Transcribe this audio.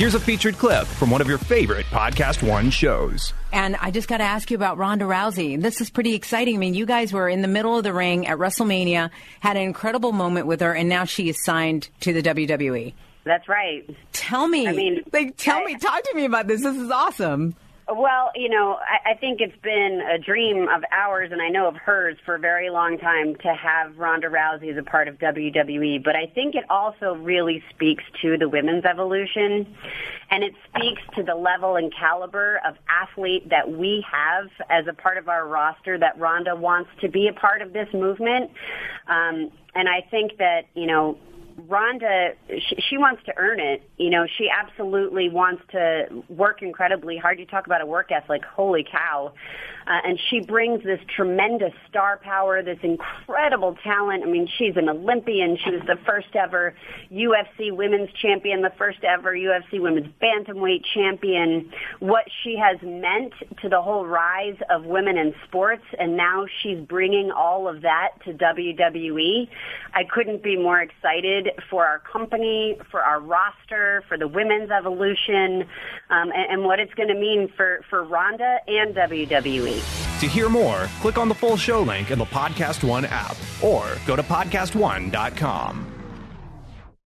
Here's a featured clip from one of your favorite Podcast One shows. And I just got to ask you about Ronda Rousey. This is pretty exciting. I mean, you guys were in the middle of the ring at WrestleMania, had an incredible moment with her, and now she is signed to the WWE. That's right. Tell me. I mean, like, tell I- me, talk to me about this. This is awesome. Well, you know, I, I think it's been a dream of ours, and I know of hers for a very long time to have Ronda Rousey as a part of WWE. But I think it also really speaks to the women's evolution, and it speaks to the level and caliber of athlete that we have as a part of our roster. That Ronda wants to be a part of this movement, um, and I think that you know Ronda, she, she wants to earn it. You know, she absolutely wants to work incredibly hard. You talk about a work ethic, holy cow. Uh, and she brings this tremendous star power, this incredible talent. I mean, she's an Olympian. She was the first ever UFC women's champion, the first ever UFC women's bantamweight champion. What she has meant to the whole rise of women in sports, and now she's bringing all of that to WWE. I couldn't be more excited for our company, for our roster, for the women's evolution, um, and, and what it's going to mean for, for Ronda and E. To hear more, click on the full show link in the Podcast One app or go to podcastone.com.